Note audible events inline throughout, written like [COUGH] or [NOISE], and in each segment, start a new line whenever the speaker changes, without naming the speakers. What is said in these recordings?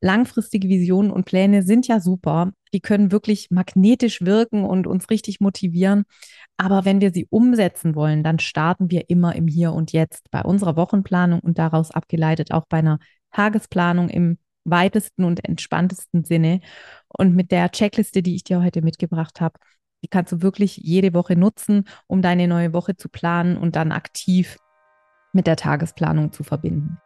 langfristige Visionen und Pläne sind ja super. Die können wirklich magnetisch wirken und uns richtig motivieren. Aber wenn wir sie umsetzen wollen, dann starten wir immer im Hier und Jetzt bei unserer Wochenplanung und daraus abgeleitet auch bei einer Tagesplanung im weitesten und entspanntesten Sinne. Und mit der Checkliste, die ich dir heute mitgebracht habe, die kannst du wirklich jede Woche nutzen, um deine neue Woche zu planen und dann aktiv mit der Tagesplanung zu verbinden.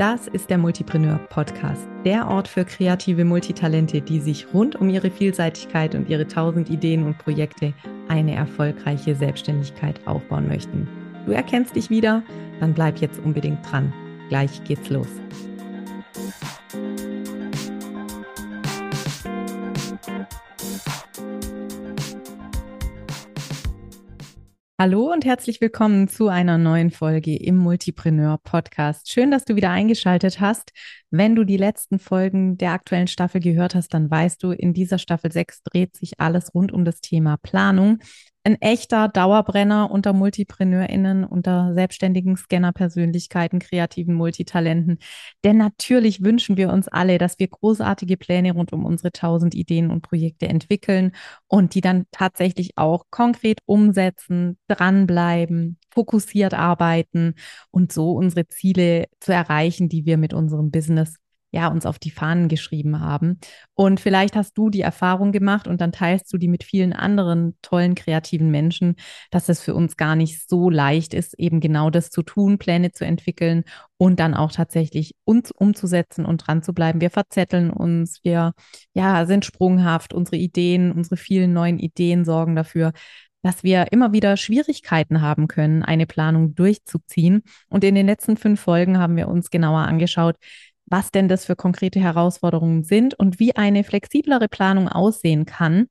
Das ist der Multipreneur Podcast, der Ort für kreative Multitalente, die sich rund um ihre Vielseitigkeit und ihre tausend Ideen und Projekte eine erfolgreiche Selbstständigkeit aufbauen möchten. Du erkennst dich wieder? Dann bleib jetzt unbedingt dran. Gleich geht's los. Hallo und herzlich willkommen zu einer neuen Folge im Multipreneur Podcast. Schön, dass du wieder eingeschaltet hast. Wenn du die letzten Folgen der aktuellen Staffel gehört hast, dann weißt du, in dieser Staffel 6 dreht sich alles rund um das Thema Planung ein echter Dauerbrenner unter MultipreneurInnen, unter selbstständigen Scanner-Persönlichkeiten, kreativen Multitalenten. Denn natürlich wünschen wir uns alle, dass wir großartige Pläne rund um unsere tausend Ideen und Projekte entwickeln und die dann tatsächlich auch konkret umsetzen, dranbleiben, fokussiert arbeiten und so unsere Ziele zu erreichen, die wir mit unserem Business ja, uns auf die Fahnen geschrieben haben. Und vielleicht hast du die Erfahrung gemacht und dann teilst du die mit vielen anderen tollen, kreativen Menschen, dass es für uns gar nicht so leicht ist, eben genau das zu tun, Pläne zu entwickeln und dann auch tatsächlich uns umzusetzen und dran zu bleiben. Wir verzetteln uns, wir ja, sind sprunghaft, unsere Ideen, unsere vielen neuen Ideen sorgen dafür, dass wir immer wieder Schwierigkeiten haben können, eine Planung durchzuziehen. Und in den letzten fünf Folgen haben wir uns genauer angeschaut, was denn das für konkrete Herausforderungen sind und wie eine flexiblere Planung aussehen kann,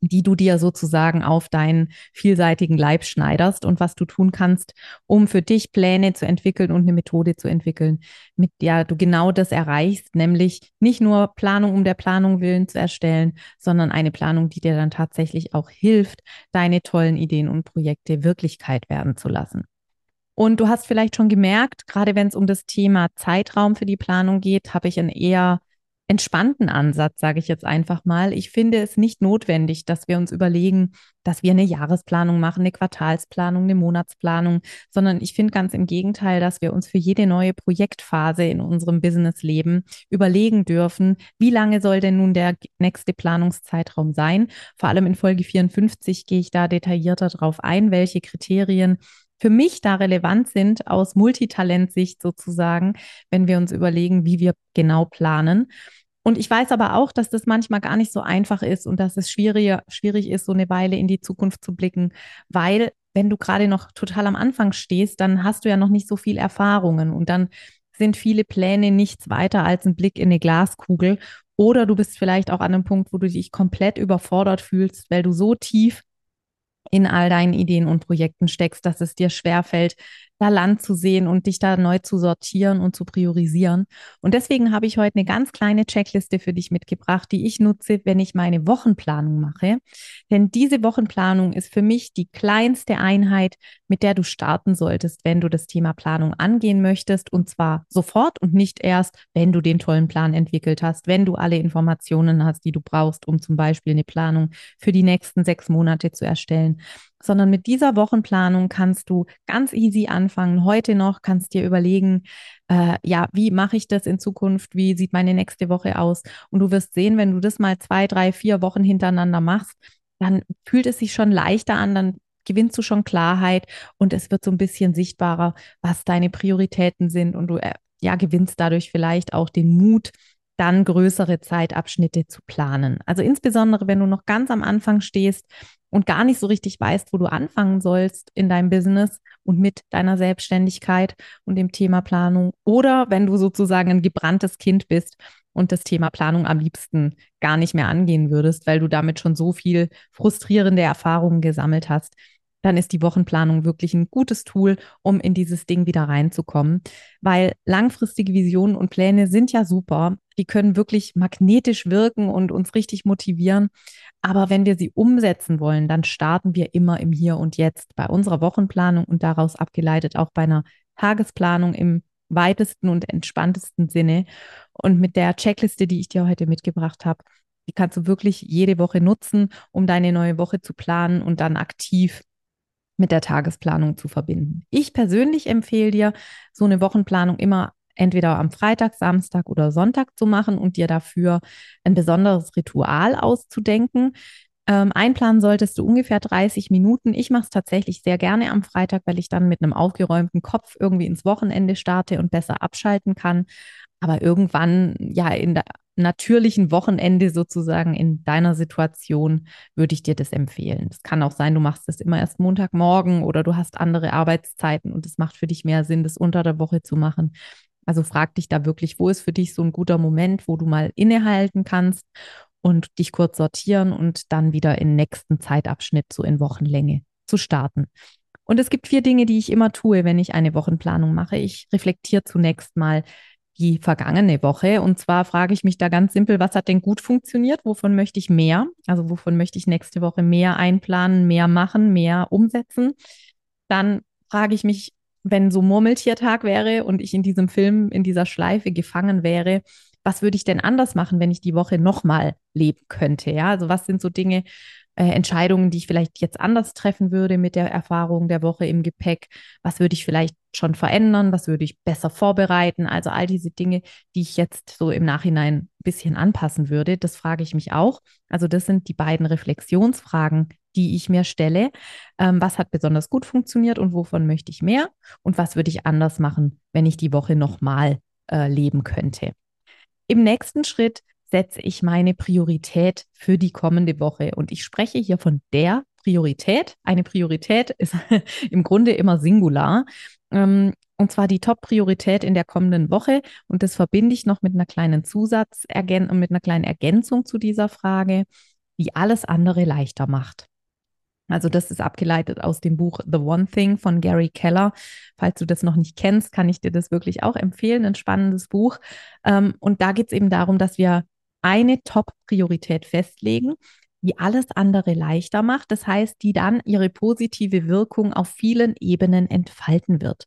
die du dir sozusagen auf deinen vielseitigen Leib schneiderst und was du tun kannst, um für dich Pläne zu entwickeln und eine Methode zu entwickeln, mit der du genau das erreichst, nämlich nicht nur Planung um der Planung willen zu erstellen, sondern eine Planung, die dir dann tatsächlich auch hilft, deine tollen Ideen und Projekte Wirklichkeit werden zu lassen. Und du hast vielleicht schon gemerkt, gerade wenn es um das Thema Zeitraum für die Planung geht, habe ich einen eher entspannten Ansatz, sage ich jetzt einfach mal. Ich finde es nicht notwendig, dass wir uns überlegen, dass wir eine Jahresplanung machen, eine Quartalsplanung, eine Monatsplanung, sondern ich finde ganz im Gegenteil, dass wir uns für jede neue Projektphase in unserem Businessleben überlegen dürfen, wie lange soll denn nun der nächste Planungszeitraum sein. Vor allem in Folge 54 gehe ich da detaillierter drauf ein, welche Kriterien für mich da relevant sind aus Multitalent-Sicht sozusagen, wenn wir uns überlegen, wie wir genau planen. Und ich weiß aber auch, dass das manchmal gar nicht so einfach ist und dass es schwierig, schwierig ist, so eine Weile in die Zukunft zu blicken, weil wenn du gerade noch total am Anfang stehst, dann hast du ja noch nicht so viel Erfahrungen und dann sind viele Pläne nichts weiter als ein Blick in eine Glaskugel. Oder du bist vielleicht auch an einem Punkt, wo du dich komplett überfordert fühlst, weil du so tief in all deinen Ideen und Projekten steckst, dass es dir schwerfällt, da Land zu sehen und dich da neu zu sortieren und zu priorisieren. Und deswegen habe ich heute eine ganz kleine Checkliste für dich mitgebracht, die ich nutze, wenn ich meine Wochenplanung mache. Denn diese Wochenplanung ist für mich die kleinste Einheit, mit der du starten solltest, wenn du das Thema Planung angehen möchtest. Und zwar sofort und nicht erst, wenn du den tollen Plan entwickelt hast, wenn du alle Informationen hast, die du brauchst, um zum Beispiel eine Planung für die nächsten sechs Monate zu erstellen sondern mit dieser Wochenplanung kannst du ganz easy anfangen. Heute noch kannst dir überlegen, äh, ja, wie mache ich das in Zukunft? Wie sieht meine nächste Woche aus? Und du wirst sehen, wenn du das mal zwei, drei, vier Wochen hintereinander machst, dann fühlt es sich schon leichter an, dann gewinnst du schon Klarheit und es wird so ein bisschen sichtbarer, was deine Prioritäten sind und du äh, ja gewinnst dadurch vielleicht auch den Mut, dann größere Zeitabschnitte zu planen. Also insbesondere, wenn du noch ganz am Anfang stehst und gar nicht so richtig weißt, wo du anfangen sollst in deinem Business und mit deiner Selbstständigkeit und dem Thema Planung. Oder wenn du sozusagen ein gebranntes Kind bist und das Thema Planung am liebsten gar nicht mehr angehen würdest, weil du damit schon so viel frustrierende Erfahrungen gesammelt hast, dann ist die Wochenplanung wirklich ein gutes Tool, um in dieses Ding wieder reinzukommen. Weil langfristige Visionen und Pläne sind ja super. Die können wirklich magnetisch wirken und uns richtig motivieren. Aber wenn wir sie umsetzen wollen, dann starten wir immer im Hier und Jetzt bei unserer Wochenplanung und daraus abgeleitet auch bei einer Tagesplanung im weitesten und entspanntesten Sinne. Und mit der Checkliste, die ich dir heute mitgebracht habe, die kannst du wirklich jede Woche nutzen, um deine neue Woche zu planen und dann aktiv mit der Tagesplanung zu verbinden. Ich persönlich empfehle dir, so eine Wochenplanung immer entweder am Freitag, Samstag oder Sonntag zu machen und dir dafür ein besonderes Ritual auszudenken. Ähm, einplanen solltest du ungefähr 30 Minuten. Ich mache es tatsächlich sehr gerne am Freitag, weil ich dann mit einem aufgeräumten Kopf irgendwie ins Wochenende starte und besser abschalten kann. Aber irgendwann, ja, in der natürlichen Wochenende sozusagen in deiner Situation würde ich dir das empfehlen. Es kann auch sein, du machst das immer erst Montagmorgen oder du hast andere Arbeitszeiten und es macht für dich mehr Sinn, das unter der Woche zu machen. Also frag dich da wirklich, wo ist für dich so ein guter Moment, wo du mal innehalten kannst und dich kurz sortieren und dann wieder im nächsten Zeitabschnitt, so in Wochenlänge, zu starten. Und es gibt vier Dinge, die ich immer tue, wenn ich eine Wochenplanung mache. Ich reflektiere zunächst mal die vergangene Woche. Und zwar frage ich mich da ganz simpel, was hat denn gut funktioniert? Wovon möchte ich mehr? Also wovon möchte ich nächste Woche mehr einplanen, mehr machen, mehr umsetzen? Dann frage ich mich, wenn so Murmeltiertag wäre und ich in diesem Film, in dieser Schleife gefangen wäre, was würde ich denn anders machen, wenn ich die Woche nochmal leben könnte? Ja, also was sind so Dinge, äh, Entscheidungen, die ich vielleicht jetzt anders treffen würde mit der Erfahrung der Woche im Gepäck? Was würde ich vielleicht schon verändern? Was würde ich besser vorbereiten? Also all diese Dinge, die ich jetzt so im Nachhinein ein bisschen anpassen würde, das frage ich mich auch. Also das sind die beiden Reflexionsfragen, die ich mir stelle. Ähm, was hat besonders gut funktioniert und wovon möchte ich mehr? Und was würde ich anders machen, wenn ich die Woche nochmal äh, leben könnte? Im nächsten Schritt setze ich meine Priorität für die kommende Woche. Und ich spreche hier von der Priorität. Eine Priorität ist [LAUGHS] im Grunde immer Singular. Ähm, und zwar die Top-Priorität in der kommenden Woche. Und das verbinde ich noch mit einer kleinen Zusatz, mit einer kleinen Ergänzung zu dieser Frage, die alles andere leichter macht. Also das ist abgeleitet aus dem Buch The One Thing von Gary Keller. Falls du das noch nicht kennst, kann ich dir das wirklich auch empfehlen. Ein spannendes Buch. Ähm, und da geht es eben darum, dass wir eine Top-Priorität festlegen, die alles andere leichter macht. Das heißt, die dann ihre positive Wirkung auf vielen Ebenen entfalten wird.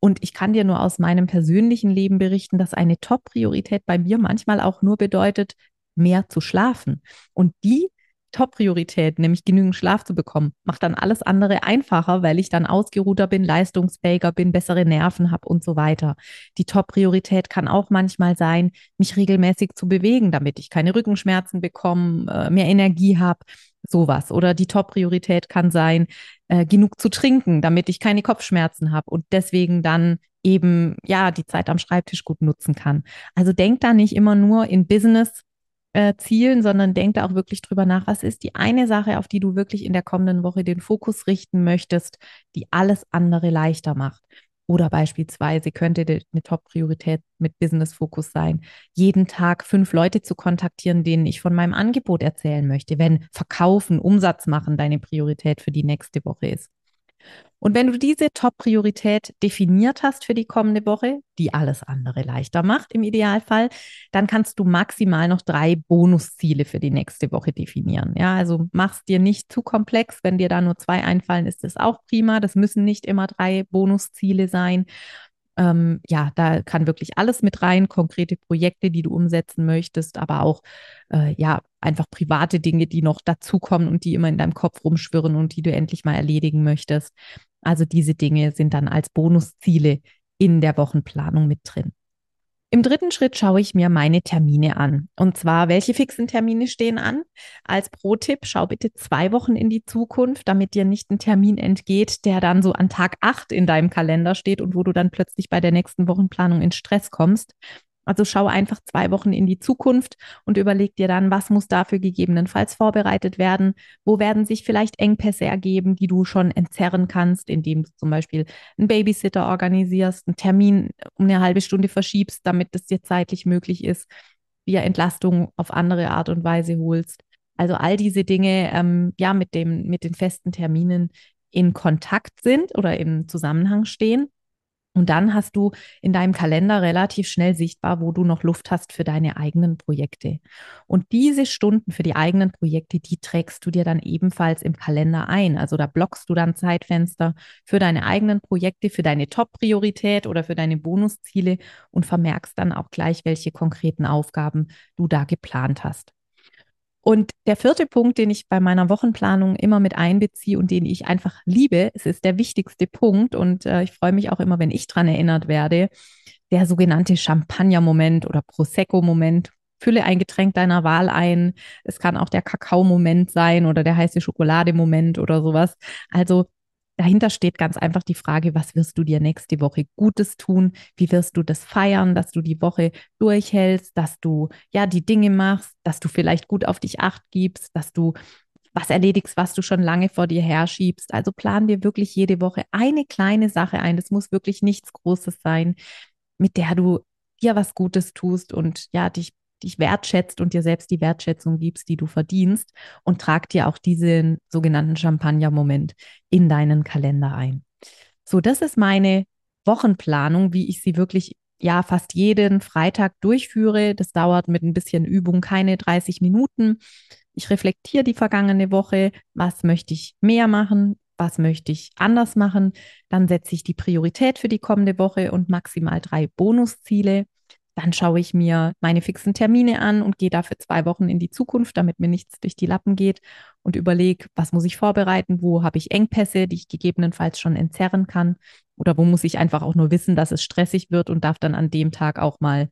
Und ich kann dir nur aus meinem persönlichen Leben berichten, dass eine Top-Priorität bei mir manchmal auch nur bedeutet, mehr zu schlafen. Und die Top-Priorität, nämlich genügend Schlaf zu bekommen, macht dann alles andere einfacher, weil ich dann ausgeruhter bin, leistungsfähiger bin, bessere Nerven habe und so weiter. Die Top-Priorität kann auch manchmal sein, mich regelmäßig zu bewegen, damit ich keine Rückenschmerzen bekomme, äh, mehr Energie habe, sowas. Oder die Top-Priorität kann sein, äh, genug zu trinken, damit ich keine Kopfschmerzen habe und deswegen dann eben ja die Zeit am Schreibtisch gut nutzen kann. Also denk da nicht immer nur in Business äh, Zielen, sondern denk da auch wirklich drüber nach, was ist die eine Sache, auf die du wirklich in der kommenden Woche den Fokus richten möchtest, die alles andere leichter macht. Oder beispielsweise könnte eine Top-Priorität mit Business-Fokus sein, jeden Tag fünf Leute zu kontaktieren, denen ich von meinem Angebot erzählen möchte, wenn Verkaufen, Umsatz machen deine Priorität für die nächste Woche ist. Und wenn du diese Top-Priorität definiert hast für die kommende Woche, die alles andere leichter macht im Idealfall, dann kannst du maximal noch drei Bonusziele für die nächste Woche definieren. Ja, also mach's dir nicht zu komplex. Wenn dir da nur zwei einfallen, ist das auch prima. Das müssen nicht immer drei Bonusziele sein. Ähm, ja, da kann wirklich alles mit rein, konkrete Projekte, die du umsetzen möchtest, aber auch äh, ja einfach private Dinge, die noch dazukommen und die immer in deinem Kopf rumschwirren und die du endlich mal erledigen möchtest. Also diese Dinge sind dann als Bonusziele in der Wochenplanung mit drin. Im dritten Schritt schaue ich mir meine Termine an. Und zwar, welche fixen Termine stehen an? Als Pro-Tipp, schau bitte zwei Wochen in die Zukunft, damit dir nicht ein Termin entgeht, der dann so an Tag acht in deinem Kalender steht und wo du dann plötzlich bei der nächsten Wochenplanung in Stress kommst. Also schau einfach zwei Wochen in die Zukunft und überleg dir dann, was muss dafür gegebenenfalls vorbereitet werden? Wo werden sich vielleicht Engpässe ergeben, die du schon entzerren kannst, indem du zum Beispiel einen Babysitter organisierst, einen Termin um eine halbe Stunde verschiebst, damit es dir zeitlich möglich ist, via Entlastung auf andere Art und Weise holst. Also all diese Dinge, ähm, ja, mit dem, mit den festen Terminen in Kontakt sind oder im Zusammenhang stehen Und dann hast du in deinem Kalender relativ schnell sichtbar, wo du noch Luft hast für deine eigenen Projekte. Und diese Stunden für die eigenen Projekte, die trägst du dir dann ebenfalls im Kalender ein. Also da blockst du dann Zeitfenster für deine eigenen Projekte, für deine Top-Priorität oder für deine Bonusziele und vermerkst dann auch gleich, welche konkreten Aufgaben du da geplant hast. Und der vierte Punkt, den ich bei meiner Wochenplanung immer mit einbeziehe und den ich einfach liebe, es ist der wichtigste Punkt und äh, ich freue mich auch immer, wenn ich daran erinnert werde, der sogenannte Champagner-Moment oder Prosecco-Moment. Fülle ein Getränk deiner Wahl ein. Es kann auch der Kakao-Moment sein oder der heiße Schokolade-Moment oder sowas. Also dahinter steht ganz einfach die Frage, was wirst du dir nächste Woche Gutes tun? Wie wirst du das feiern, dass du die Woche durchhältst, dass du ja die Dinge machst, dass du vielleicht gut auf dich acht gibst, dass du was erledigst, was du schon lange vor dir herschiebst. Also plan dir wirklich jede Woche eine kleine Sache ein. Das muss wirklich nichts Großes sein, mit der du dir was Gutes tust und ja, dich dich wertschätzt und dir selbst die Wertschätzung gibst, die du verdienst und trag dir auch diesen sogenannten Champagner-Moment in deinen Kalender ein. So, das ist meine Wochenplanung, wie ich sie wirklich ja fast jeden Freitag durchführe. Das dauert mit ein bisschen Übung keine 30 Minuten. Ich reflektiere die vergangene Woche, was möchte ich mehr machen, was möchte ich anders machen. Dann setze ich die Priorität für die kommende Woche und maximal drei Bonusziele. Dann schaue ich mir meine fixen Termine an und gehe dafür zwei Wochen in die Zukunft, damit mir nichts durch die Lappen geht und überlege, was muss ich vorbereiten, wo habe ich Engpässe, die ich gegebenenfalls schon entzerren kann oder wo muss ich einfach auch nur wissen, dass es stressig wird und darf dann an dem Tag auch mal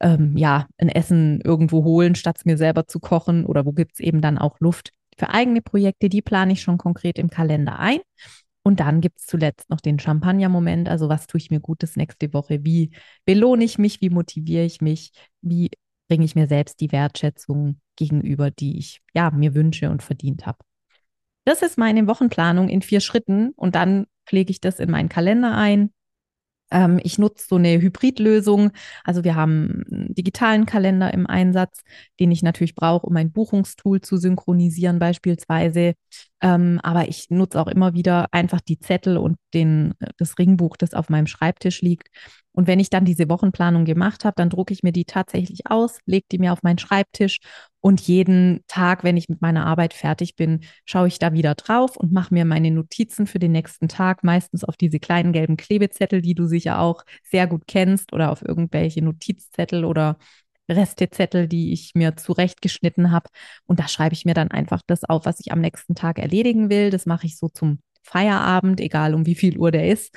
ähm, ja, ein Essen irgendwo holen, statt es mir selber zu kochen oder wo gibt es eben dann auch Luft. Für eigene Projekte, die plane ich schon konkret im Kalender ein und dann gibt es zuletzt noch den Champagner-Moment. Also was tue ich mir Gutes nächste Woche? Wie belohne ich mich? Wie motiviere ich mich? Wie bringe ich mir selbst die Wertschätzung gegenüber, die ich ja mir wünsche und verdient habe? Das ist meine Wochenplanung in vier Schritten und dann pflege ich das in meinen Kalender ein. Ähm, ich nutze so eine Hybridlösung. Also wir haben einen digitalen Kalender im Einsatz, den ich natürlich brauche, um mein Buchungstool zu synchronisieren beispielsweise. Ähm, aber ich nutze auch immer wieder einfach die Zettel und den, das Ringbuch, das auf meinem Schreibtisch liegt. Und wenn ich dann diese Wochenplanung gemacht habe, dann drucke ich mir die tatsächlich aus, lege die mir auf meinen Schreibtisch und jeden Tag, wenn ich mit meiner Arbeit fertig bin, schaue ich da wieder drauf und mache mir meine Notizen für den nächsten Tag, meistens auf diese kleinen gelben Klebezettel, die du sicher auch sehr gut kennst oder auf irgendwelche Notizzettel oder Restezettel, die ich mir zurechtgeschnitten habe. Und da schreibe ich mir dann einfach das auf, was ich am nächsten Tag erledigen will. Das mache ich so zum Feierabend, egal um wie viel Uhr der ist.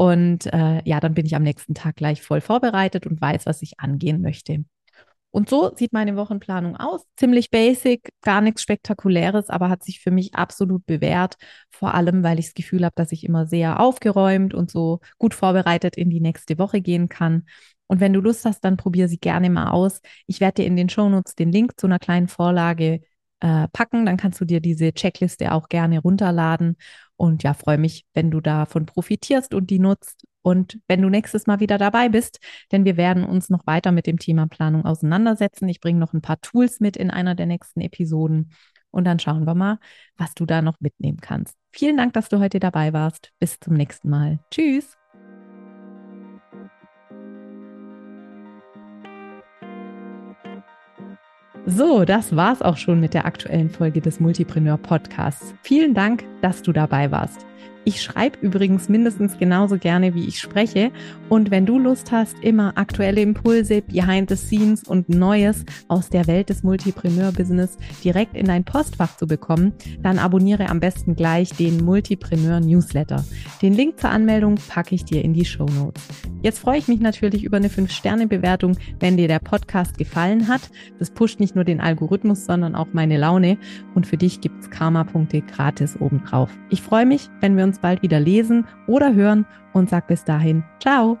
Und äh, ja, dann bin ich am nächsten Tag gleich voll vorbereitet und weiß, was ich angehen möchte. Und so sieht meine Wochenplanung aus. Ziemlich basic, gar nichts Spektakuläres, aber hat sich für mich absolut bewährt. Vor allem, weil ich das Gefühl habe, dass ich immer sehr aufgeräumt und so gut vorbereitet in die nächste Woche gehen kann. Und wenn du Lust hast, dann probier sie gerne mal aus. Ich werde dir in den Shownotes den Link zu einer kleinen Vorlage äh, packen. Dann kannst du dir diese Checkliste auch gerne runterladen. Und ja, freue mich, wenn du davon profitierst und die nutzt. Und wenn du nächstes Mal wieder dabei bist, denn wir werden uns noch weiter mit dem Thema Planung auseinandersetzen. Ich bringe noch ein paar Tools mit in einer der nächsten Episoden. Und dann schauen wir mal, was du da noch mitnehmen kannst. Vielen Dank, dass du heute dabei warst. Bis zum nächsten Mal. Tschüss. So, das war's auch schon mit der aktuellen Folge des Multipreneur Podcasts. Vielen Dank, dass du dabei warst. Ich schreibe übrigens mindestens genauso gerne, wie ich spreche. Und wenn du Lust hast, immer aktuelle Impulse, Behind the Scenes und Neues aus der Welt des Multipreneur-Business direkt in dein Postfach zu bekommen, dann abonniere am besten gleich den Multipreneur Newsletter. Den Link zur Anmeldung packe ich dir in die Show Notes. Jetzt freue ich mich natürlich über eine 5-Sterne-Bewertung, wenn dir der Podcast gefallen hat. Das pusht nicht nur den Algorithmus, sondern auch meine Laune. Und für dich gibt's Karma-Punkte gratis obendrauf. Ich freue mich, wenn wir bald wieder lesen oder hören und sag bis dahin, ciao.